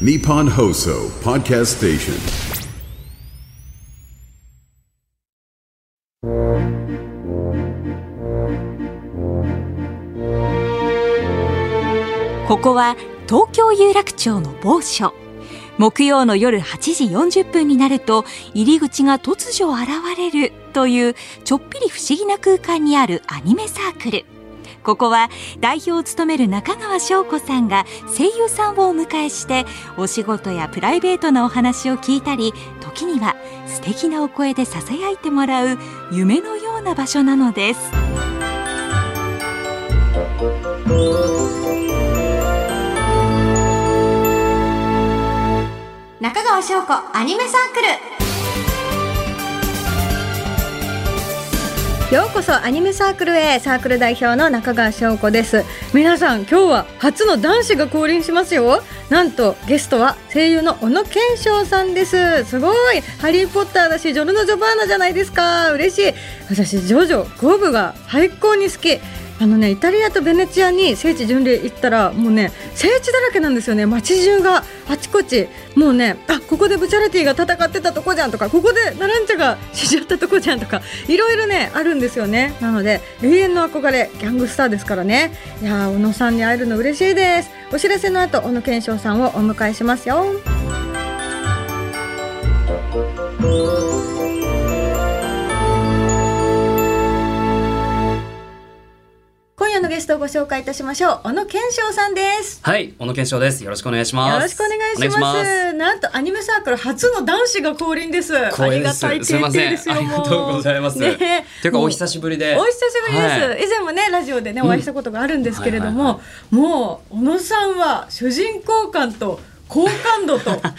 Nippon Hoso Podcast Station. ここは東京有楽町の某所木曜の夜8時40分になると入り口が突如現れるというちょっぴり不思議な空間にあるアニメサークルここは代表を務める中川翔子さんが声優さんをお迎えしてお仕事やプライベートなお話を聞いたり時には素敵なお声でささやいてもらう夢のような場所なのです。中川翔子アニメサークル。ようこそアニメサークルへ。サークル代表の中川翔子です。皆さん今日は初の男子が降臨しますよ。なんとゲストは声優の小野賢章さんです。すごい。ハリーポッターだしジョルノ・ジョバーナじゃないですか。嬉しい。私ジョジョ5部が最高に好き。あのねイタリアとベネチアに聖地巡礼行ったらもうね聖地だらけなんですよね。街中があちこち。もうねあここでブチャラティが戦ってたとこじゃんとかここでナランチャが死んじゃったとこじゃんとかいろいろねあるんですよね。なので永遠の憧れギャングスターですからね。いやー小野さんに会えるの嬉しいです。お知らせの後小野賢章さんをお迎えしますよ。ストをご紹介いたしましょう。小野賢章さんです。はい、小野健翔です。よろしくお願いします。よろしくお願いします。なんとアニメサークル初の男子が降臨です。ありがたいすいません。決定ですよありがとうございます。ね。というかもお久しぶりで。お久しぶりです、はい。以前もねラジオでねお会いしたことがあるんですけれども、もう小野さんは主人公感と好感度と 誠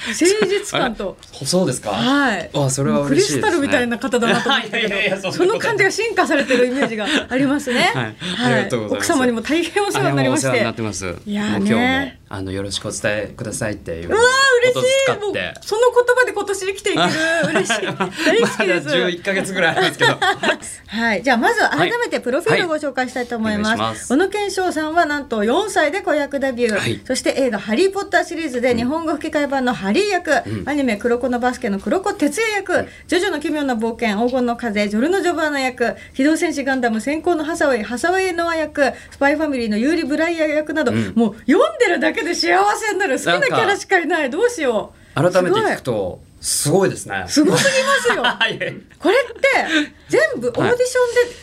実感と。あそうですか？はい。あそれはもうクリスタルみたいな方だなと思ったけど、その感じが進化されてるイメージがありますね。はい。ありがとうござい奥様にも大変お世話になりまして。いやーねあのよろしくお伝えくださいっていう。うわー嬉しい。もう。その言葉で今年生きていける嬉しい。大好きです。まだ11ヶ月ぐらいありますけど。はい、じゃあまずは改めてプロフィールをご紹介したいと思います。小野賢章さんはなんと4歳で子役デビュー、はいそして映画「ハリー・ポッター」シリーズで日本語吹き替え版のハリー役、アニメ「黒子のバスケ」の黒子哲也役、ジョジョの奇妙な冒険黄金の風ジョルノ・ジョバーナ役機動戦士ガンダム先行のハサウェイハサウェイ・ノア役スパイファミリーのユーリ・ブライヤー役など、もう読んでるだけで幸せになる。好きなキャラしかいない。どうしよう。改めて聞くすとすごいですね。すごすぎますよ。はい。これって全部オーディションで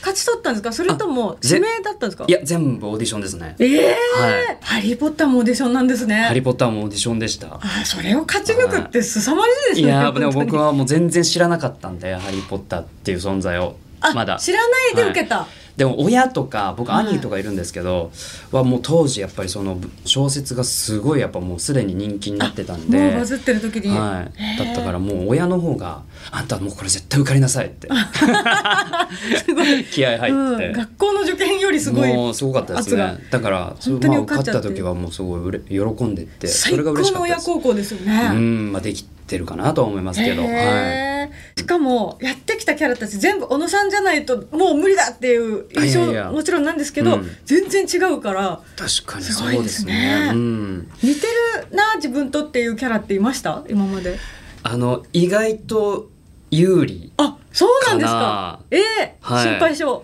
勝ち取ったんですか、それともぜ指名だったんですか？いや全部オーディションですね。ええはい。ハリー・ポッターもオーディションなんですね。ハリーポッターもオーディションでした。あそれを勝ち抜くって凄まじいですねい。やーでも僕はもう全然知らなかったんでハリー・ポッターっていう存在を。あまだ。知らないで受けた、でも親とか僕はい。兄とかいるんですけど、はもう当時やっぱりその小説がすごいやっぱもうすでに人気になってたんでもうバズってる時に、はい、だったからもう親の方が「あんたもうこれ絶対受かりなさい」ってすごい、気合入って、うん、学校の受験よりすごいもうすごかったですね。だからそ本当にまあ、受かった時はもうすごい喜んでってそ最高れが嬉しかの親ったです。孝行ですよね、うんまあできてるかなとは思いますけど、はい、しかもやってきたキャラたち全部小野さんじゃないともう無理だっていう印象もちろんなんですけど、うん。全然違うから。確かにすそうですごいですね。ねうん、似てるな自分とっていうキャラっていました？今まで。あの意外と有利あそうなんですか。かええはい。心配性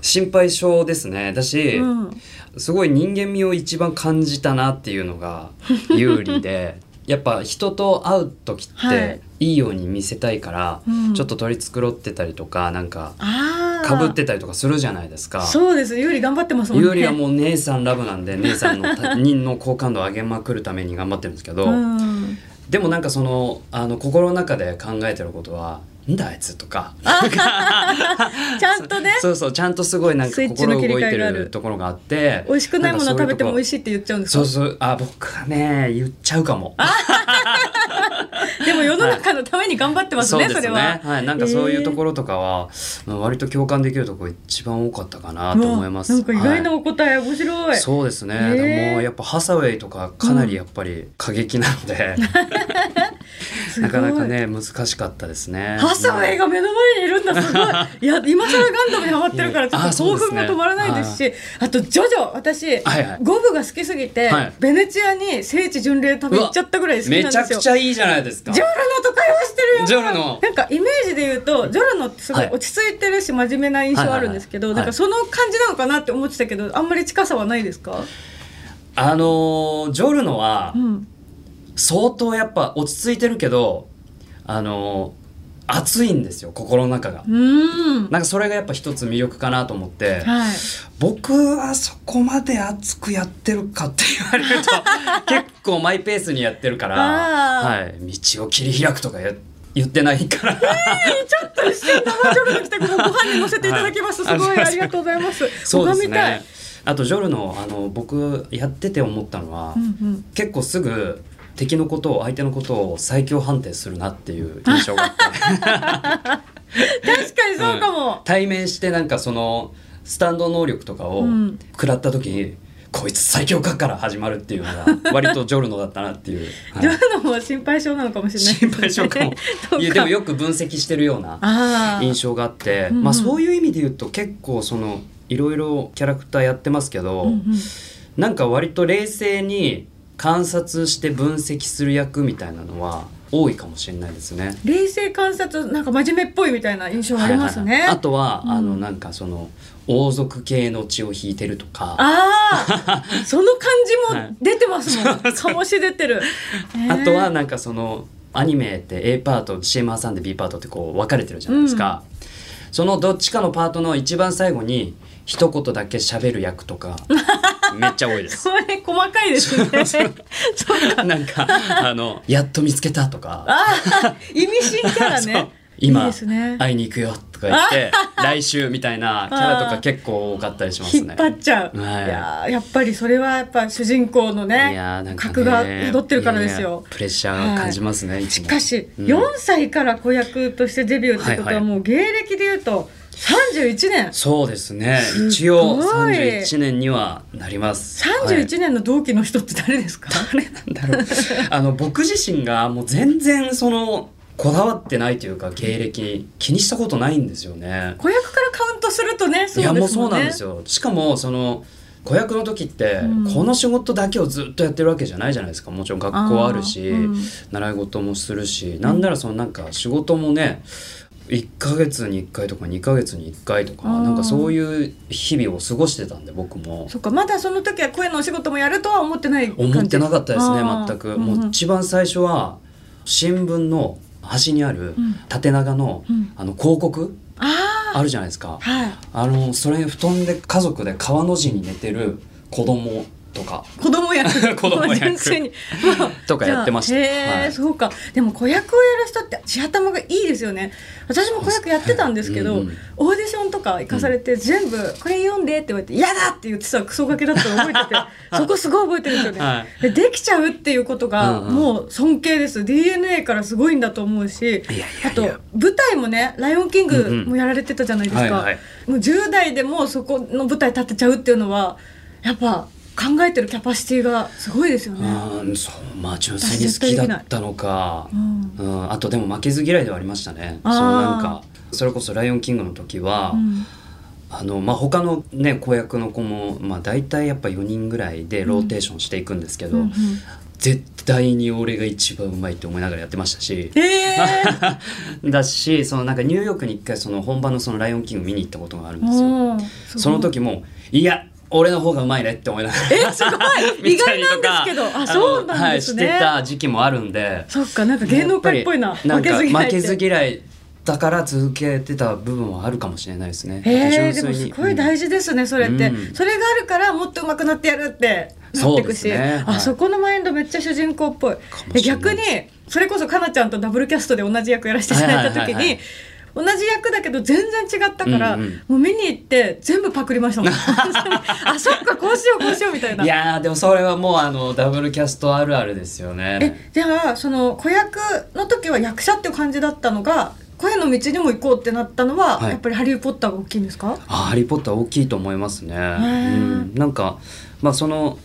心配性ですね。だし、うん。すごい人間味を一番感じたなっていうのが有利で やっぱ人と会う時っはい。ていいように見せたいから、うん。ちょっと取り繕ってたりとかなんかかぶってたりとかするじゃないですか。そうです。ゆうり頑張ってますもんね。有利はもう姉さんラブなんで 姉さんの他人の好感度を上げまくるために頑張ってるんですけど、うん。でもなんかそのあの心の中で考えてることは「んだあいつ」とか。ちゃんとね。そうそうちゃんとすごいなんか心動いてるる。ところがあって。美味しくないもの食べても美味しいって言っちゃうんですか？そうそう。あ僕はね言っちゃうかも。でも世の中のために頑張ってますね、そうですね。それははい。なんかそういうとろころとかは、まあ割と共感できるところ一番多かったかなと思います。なんか意外なはお答え、面白い。いそうですね、へー。でもやっぱハサウェイとかかなりやっぱり過激なので、す ごない。かなかね難しかったですね。ハサウェイが目の前にいるんだすごい。いや今更ガンダムにハマってるから ちょっあと興奮が止まらないですしあとジョジョ私、ゴブが好きすぎて、はい。ベネチアに聖地巡礼旅行っちゃったぐらい好きなんめちゃですよくちゃいいじゃないですか。ジョルノと会話してるよジョルノ。なんかイメージで言うとジョルノってすごいはい。落ち着いてるし真面目な印象あるんですけど、なんかその感じなのかなって思ってたけどあんまり近さはないですか、あのージョルノはうん、相当やっぱ落ち着いてるけどあのー熱いんですよ心の中が。うーん。なんかそれがやっぱ一つ魅力かなと思って、はい。僕はそこまで熱くやってるかって言われると 結構マイペースにやってるから、あはい、道を切り開くとか言言ってないから、ちょっと一瞬生ジョルノ来てご飯に乗せていただきます。すはいごいありがとうございます。そうですね。あとジョルノあの僕やってて思ったのは、うんうん。結構すぐ敵のことを相手のことを最強判定するなっていう印象があって。確かにそうかも。対面してなんかそのスタンド能力とかをうん。食らった時に、こいつ最強かから始まるっていうのが割とジョルノだったなっていう、はい。ジョルノも心配性なのかもしれない。ね。心配性かも。いやでもよく分析してるような。印象があって、うんうん。まあそういう意味で言うと結構そのいろいろキャラクターやってますけど、うんうん。なんか割と冷静に観察して分析する役みたいなのは多いかもしれないですね。冷静観察なんか真面目っぽいみたいな印象ありますね。はいはいはいあとは、うんあのなんかその王族系の血を引いてるとか。ああ、その感じ はいも出てますもん。醸し出てる。あとはねなんかそのアニメって A パート CM 挟んで B パートってこう分かれてるじゃないですか、そのどっちかのパートの一番最後に一言だけ喋る役とか めっちゃ多いですそれ細かいですね。そうか。なんかあのやっと見つけたとかああ、意味深キャラね。今いいですね。会いに行くよとか言って来週みたいなキャラとか結構多かったりしますね引っ張っちゃう。はいいやーやっぱりそれはやっぱ主人公のいねやーなんかね格が宿ってるからですいやいよや。プレッシャーを感じますね、しかし、うん4歳から子役としてデビューってことはもう芸歴で言うと31年。そうですね。一応31年にはなります。31年の同期の人って誰ですか、誰なんだろう。あの僕自身がもう全然そのこだわってないというか芸歴気にしたことないんですよね。子役からカウントするとね、そうですもんね。いやもうそうなんですよ。しかもその子役の時って、うん。この仕事だけをずっとやってるわけじゃないじゃないですか。もちろん学校あるし、うん。習い事もするしなんならそのなんか仕事もね1ヶ月に1回とか2ヶ月に1回とかなんかそういう日々を過ごしてたんで僕も。そっか、まだその時は声のお仕事もやるとは思ってない感じ。思ってなかったですね全く、うんうん。もう一番最初は新聞の端にあるん。縦長の,、うん。あの広告ああるじゃないですか、あ、はい。あのそれに布団で家族で川の字に寝てる子供とか。子供役。子供役。純粋にもう とかやってました。へえ、はい。そうか。でも子役をやる人って地頭がいいですよね。私も子役やってたんですけど、うんうんオーディションとか行かされて、全部「これ読んで」って言われて「嫌だ!」って言ってたクソガキだったの覚えてて そこすごい覚えてるんですよね、はでできちゃうっていうことがうんうん。もう尊敬です。DNA からすごいんだと思うしあと舞台もね「ライオンキングうんう」ん。もやられてたじゃないですか、はいはいもう10代でもそこの舞台立てちゃうっていうのはやっぱ考えてるキャパシティがすごいですよね。うんそうまあ純粋に好きだったのか、うん。うん、あとでも負けず嫌いではありましたね。そうなんかそれこそ「ライオンキング」の時は、うん。あのまあ、他のね子役の子も、まあ、大体やっぱ4人ぐらいでローテーションしていくんですけど、うんうん。絶対に俺が一番うまいって思いながらやってましたし。えー。だしそのなんかニューヨークに一回その本場のその「ライオンキング」見に行ったことがあるんですよ。その時もいや俺の方がうまいねって思いながら。えすごい。意外なんですけど。あそうなんですね。はい、してた時期もあるんで。そっかなんか芸能界っぽいな。負けず嫌い負けず嫌いだから続けてた部分はあるかもしれないですね。へえ純でもすごい大事ですね、それって、うんそれがあるからもっと上手くなってやるって。なってくし、ねはい。あそこのマインドめっちゃ主人公っぽい。い。逆にそれこそかなちゃんとダブルキャストで同じ役やらせていただいた時はいはいはいはいに同じ役だけど全然違ったから、うんうん。もう見に行って全部パクりましたもん。あそっかこうしようこうしようみたいな。いやーでもそれはもうあのダブルキャストあるあるですよね。えじゃあその子役の時は役者っていう感じだったのが声の道にも行こうってなったのは、はい。やっぱり「ハリー・ポッター」が大きいんですか？あハリー・ポッター大きいと思いますね。うー。ん、なんかまあその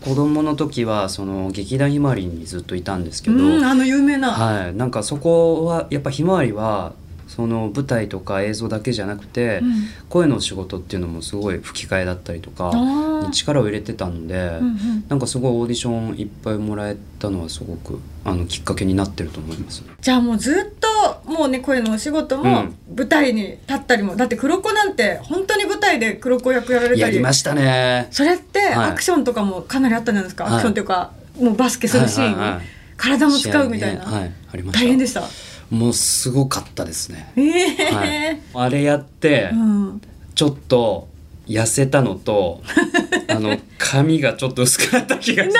子供の時はその劇団ひまわりにずっといたんですけど、うんあの有名な、はい、なんかそこはやっぱひまわりはその舞台とか映像だけじゃなくて、うん。声の仕事っていうのもすごい吹き替えだったりとか力を入れてたので、うんうん。なんかすごいオーディションいっぱいもらえたのはすごくあのきっかけになってると思います。じゃあもうずっともうね声のお仕事もうん。舞台に立ったりも、だって黒子なんて本当に舞台で黒子役やられたり。やりましたね。それってはい。アクションとかもかなりあったんじゃないですか、はい。アクションっていうかもうバスケするシーン、体も使うみたいな、ね。はい。大変でしたもうすごかったですね。ええはい、あれやって、うん、ちょっと痩せたのと あの髪がちょっと薄くなった気がす。る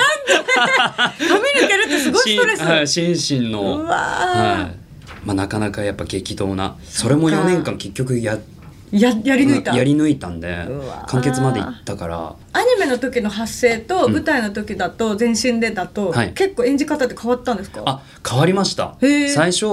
髪抜けるってすごいストレス、しはい、心身の。はい。まあ、なかなかやっぱ激動な。それも4年間結局やややり抜いた？やり抜いたんで完結までいったから。アニメの時の発声と舞台の時だと全身でだと、はい。結構演じ方って変わったんですか？あ変わりました。最初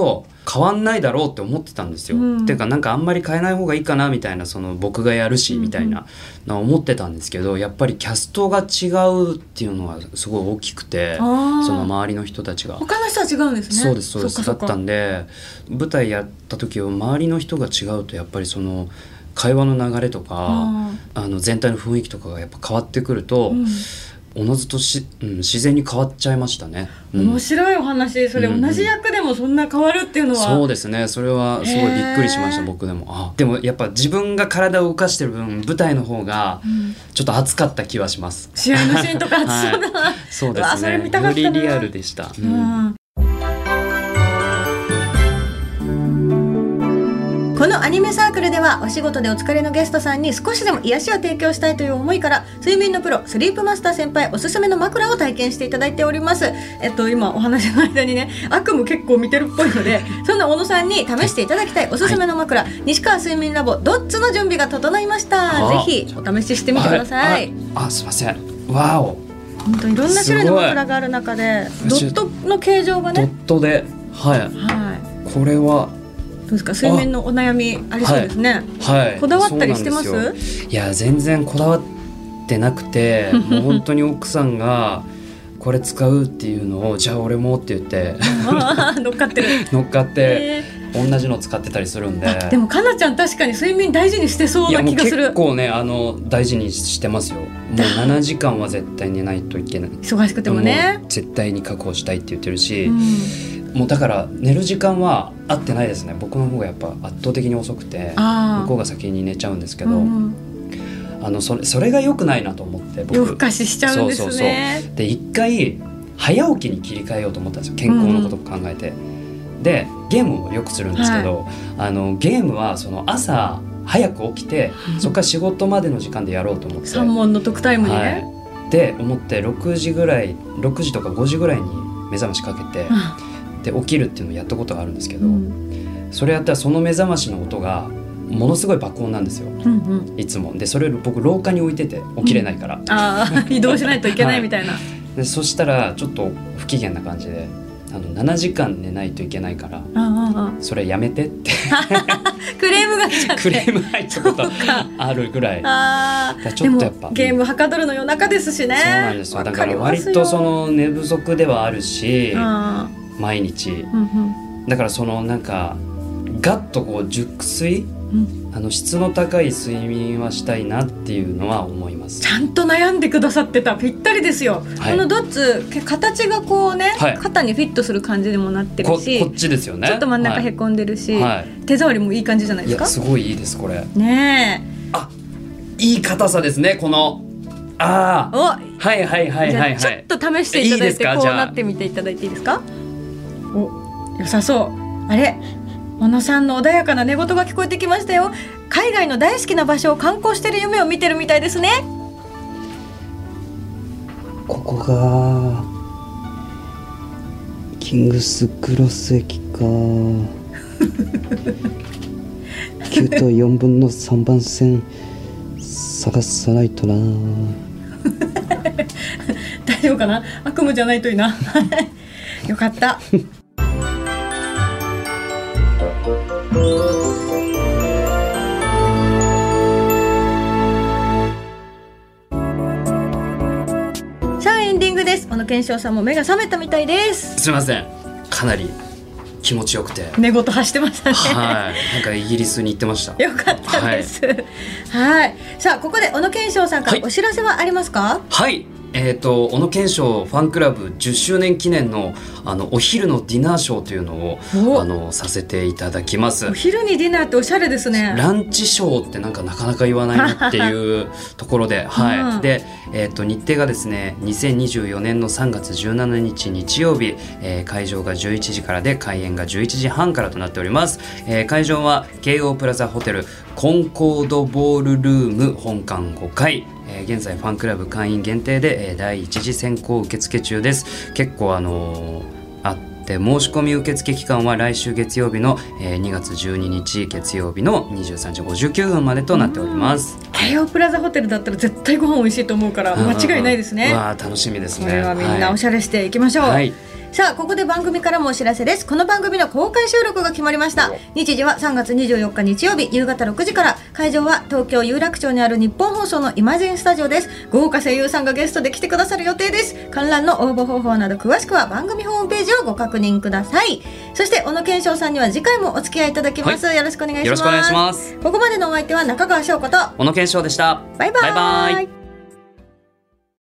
変わんないだろうって思ってたんですよ、うん。ていうかなんかあんまり変えない方がいいかなみたいなその僕がやるしみたいなのは思ってたんですけどやっぱりキャストが違うっていうのはすごい大きくてその周りの人たちが。他の人は違うんですね。そうですそうですだそったんで舞台やった時は周りの人が違うとやっぱりその会話の流れとかああの全体の雰囲気とかがやっぱ変わってくると、うんおのずとし、うん、自然に変わっちゃいましたね。うん。面白いお話。それうんうん。同じ役でもそんな変わるっていうのは、そうですね。それはすごいびっくりしました僕でも。あでもやっぱ自分が体を動かしてる分舞台の方がうん。ちょっと熱かった気はします。試合のシーンとか熱そうだな、はい、そうですね。それ見たかよったな。りリアルでした。ううんこのアニメサークルではお仕事でお疲れのゲストさんに少しでも癒しを提供したいという思いから睡眠のプロスリープマスター先輩おすすめの枕を体験していただいております。えっと今お話の間にね悪夢結構見てるっぽいので そんな小野さんに試していただきたいおすすめの枕、西川睡眠ラボドッツの準備が整いました。あ。ぜひお試ししてみてください、ああすいません。わお。本当いろんな種類の枕がある中でドットの形状がドッねトで。はい。はい。これはどうですか。睡眠のお悩みありそうですね、はい。こだわったりしてます？いや全然こだわってなくて もう本当に奥さんがこれ使うっていうのをじゃあ俺もって言って。乗っかってる。乗っかってえ同じの使ってたりするんで。ーでもかなちゃん確かに睡眠大事にしてそうな気がする。結構ねあの大事にしてますよ。もう 7時間は絶対寝ないといけない。忙しくてもね。う絶対に確保したいって言ってるし、うんもうだから寝る時間は合ってないですね。僕の方がやっぱ圧倒的に遅くて向こうが先に寝ちゃうんですけど、うんあのそれそれが良くないなと思って僕。夜更かししちゃうんですね。そうそうそう。で一回早起きに切り替えようと思ったんですよ。健康のことを考えて、でゲームをよくするんですけど、あのゲームはその朝早く起きてそこから仕事までの時間でやろうと思って。三問の特タイムにね、はい、で思って6時ぐらい6時とか5時ぐらいに目覚ましかけて、で起きるっていうのをやったことがあるんですけど、うん。それやったらその目覚ましの音がものすごい爆音なんですよ。うんうん。いつも。でそれを僕廊下に置いてて起きれないから、ああ 移動しないといけないみたいな、でそしたらちょっと不機嫌な感じであの7時間寝ないといけないからそれやめてって。あ クレームが来ちゃって。クレーム入った。ことあるぐらい。あちょっとやっぱゲームはかどるの夜中ですしね。そうなんですよ。だから割とその寝不足ではあるしあ毎日。だからそのなんかガッとこう熟睡うん。うんあの質の高い睡眠はしたいなっていうのは思います。ちゃんと悩んでくださってた。ぴったりですよ、はい。このドッツけ形がこうね、はい。肩にフィットする感じにもなってこるしこっちですよね。ちょっと真ん中へはい。こんでるし、は手触りもいい感じじゃないいですか？やすごいいいですこれ。ねいい硬さですねこの。ああはいはいはいはいはい。ちょっと試していただいてこうなってみていただいていいですか？お良さそう。あれ？小野さんの穏やかな寝言が聞こえてきましたよ。海外の大好きな場所を観光してる夢を見てるみたいですね。ここがキングスクロス駅か。9と4分の3番線探さないとな。大丈夫かな？悪夢じゃないといいな。よかったさングです。小野賢章さんも目が覚めたみたいです。すみません。かなり気持ちよくて。寝言走ってましたね。はい。なんかイギリスに行ってました。よかったです。はい、さあここで小野賢章さんからはい。お知らせはありますか？はいえー、と小野賢章ファンクラブ10周年記念のあのお昼のディナーショーというのをおあのさせていただきますお昼にディナーっておしゃれですね。ランチショーってなんかなかなか言わないなっていうところで、はい、うんで、えっ、と日程がですね、2024年の3月17日日曜日、えー会場が11時からで開演が11時半からとなっております。えー会場は京王プラザホテルコンコードボールルーム本館5階。えー現在ファンクラブ会員限定で、えー第一次選考受付中です。結構あのーあって申し込み受付期間は来週月曜日の、えー2月12日月曜日の23時59分までとなっております。京王プラザホテルだったら絶対ご飯美味しいと思うから間違いないですうね。わあ楽しみですね。これはみんなおしゃれしていきましょう。はいさあここで番組からもお知らせです。この番組の公開収録が決まりました。日時は3月24日日曜日夕方6時から。会場は東京有楽町にある日本放送のイマジンスタジオです。豪華声優さんがゲストで来てくださる予定です。観覧の応募方法など詳しくは番組ホームページをご確認ください。そして小野賢章さんには次回もお付き合いいただきます、よろしくお願いします。よろしくお願いします。ここまでのお相手は中川翔子と。小野健翔でした。バイバイ。バイバイ